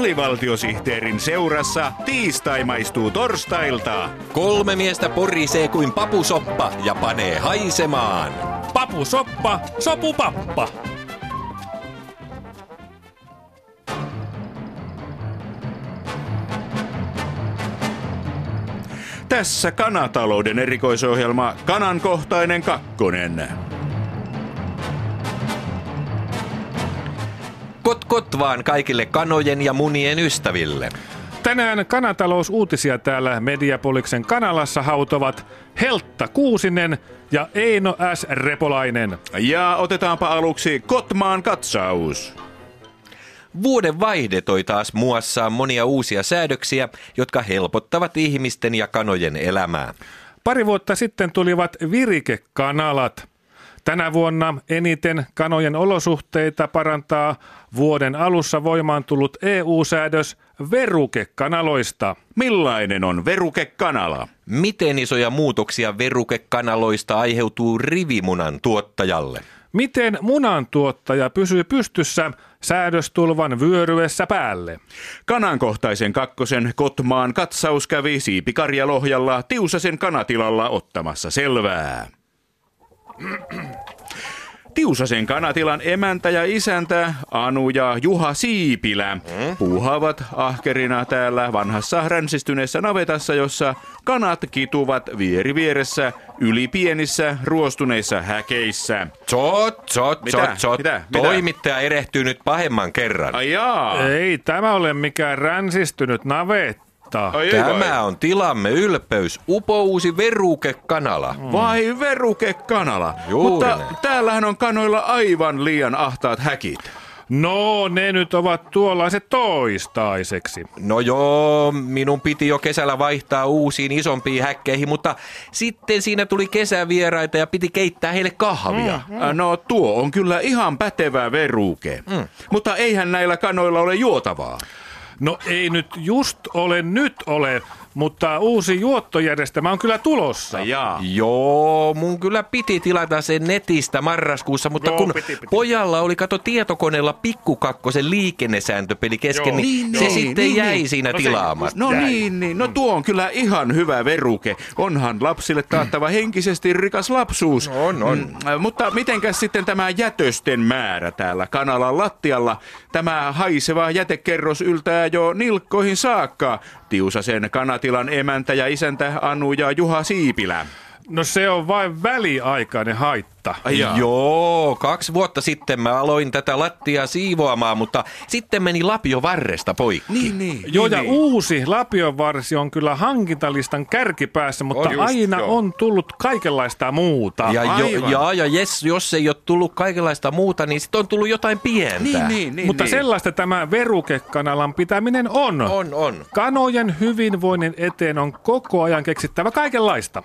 alivaltiosihteerin seurassa tiistai maistuu torstailta. Kolme miestä porisee kuin papusoppa ja panee haisemaan. Papusoppa, sopupappa. Tässä kanatalouden erikoisohjelma Kanankohtainen kakkonen. Kot kot vaan kaikille kanojen ja munien ystäville. Tänään kanatalousuutisia täällä Mediapoliksen kanalassa hautovat Heltta Kuusinen ja Eino S. Repolainen. Ja otetaanpa aluksi Kotmaan katsaus. Vuoden vaihde toi taas muassaan monia uusia säädöksiä, jotka helpottavat ihmisten ja kanojen elämää. Pari vuotta sitten tulivat virikekanalat. Tänä vuonna eniten kanojen olosuhteita parantaa vuoden alussa voimaan tullut EU-säädös verukekanaloista. Millainen on verukekanala? Miten isoja muutoksia verukekanaloista aiheutuu rivimunan tuottajalle? Miten munantuottaja pysyy pystyssä säädöstulvan vyöryessä päälle? Kanankohtaisen kakkosen Kotmaan katsaus kävi Siipikarjalohjalla Tiusasen kanatilalla ottamassa selvää. Tiusasen kanatilan emäntä ja isäntä Anu ja Juha Siipilä puuhaavat ahkerina täällä vanhassa ränsistyneessä navetassa, jossa kanat kituvat vieri vieressä yli pienissä ruostuneissa häkeissä. Zot, zot, Mitä? zot. Mitä? Mitä? Toimittaja erehtyy nyt pahemman kerran. Ai jaa. Ei tämä ole mikään ränsistynyt navetta. Ai ei vai? Tämä on tilamme ylpeys, upouusi verukekanala. Vai verukekanala. Juuri Mutta näin. täällähän on kanoilla aivan liian ahtaat häkit. No, ne nyt ovat tuollaiset toistaiseksi. No joo, minun piti jo kesällä vaihtaa uusiin isompiin häkkeihin, mutta sitten siinä tuli kesävieraita ja piti keittää heille kahvia. Mm. No tuo on kyllä ihan pätevä veruke. Mm. Mutta eihän näillä kanoilla ole juotavaa. No ei nyt just ole nyt ole, mutta uusi juottojärjestelmä on kyllä tulossa. Jaa. Joo, mun kyllä piti tilata sen netistä marraskuussa, mutta Joo, kun piti, piti. pojalla oli kato tietokoneella pikkukakkosen liikennesääntöpeli kesken, Joo. niin, Niin, se niin, sitten niin, jäi niin. siinä No se tilaamatta. No Jäi. niin, niin. No tuo on kyllä ihan hyvä veruke. Onhan lapsille taattava henkisesti rikas lapsuus. On, on. Mm, mutta mitenkäs sitten tämä jätösten määrä täällä kanalan lattialla? Tämä haiseva jätekerros yltää jo nilkkoihin saakka. Tiusasen kanatilan emäntä ja isäntä Anu ja Juha Siipilä. No se on vain väliaikainen haitta. Ai jaa. Joo, kaksi vuotta sitten mä aloin tätä lattiaa siivoamaan, mutta sitten meni lapio varresta poikki. Niin, niin. Joo, niin, ja niin. uusi lapionvarsi on kyllä hankintalistan kärkipäässä, mutta On just, aina joo. on tullut kaikenlaista muuta. Ja, jo, ja, ja jes, jos ei ole tullut kaikenlaista muuta, niin sitten on tullut jotain pientä. Niin, niin, niin. mutta niin. sellaista tämä verukekanalan pitäminen on. On, on. Kanojen hyvinvoinnin eteen on koko ajan keksittävä kaikenlaista.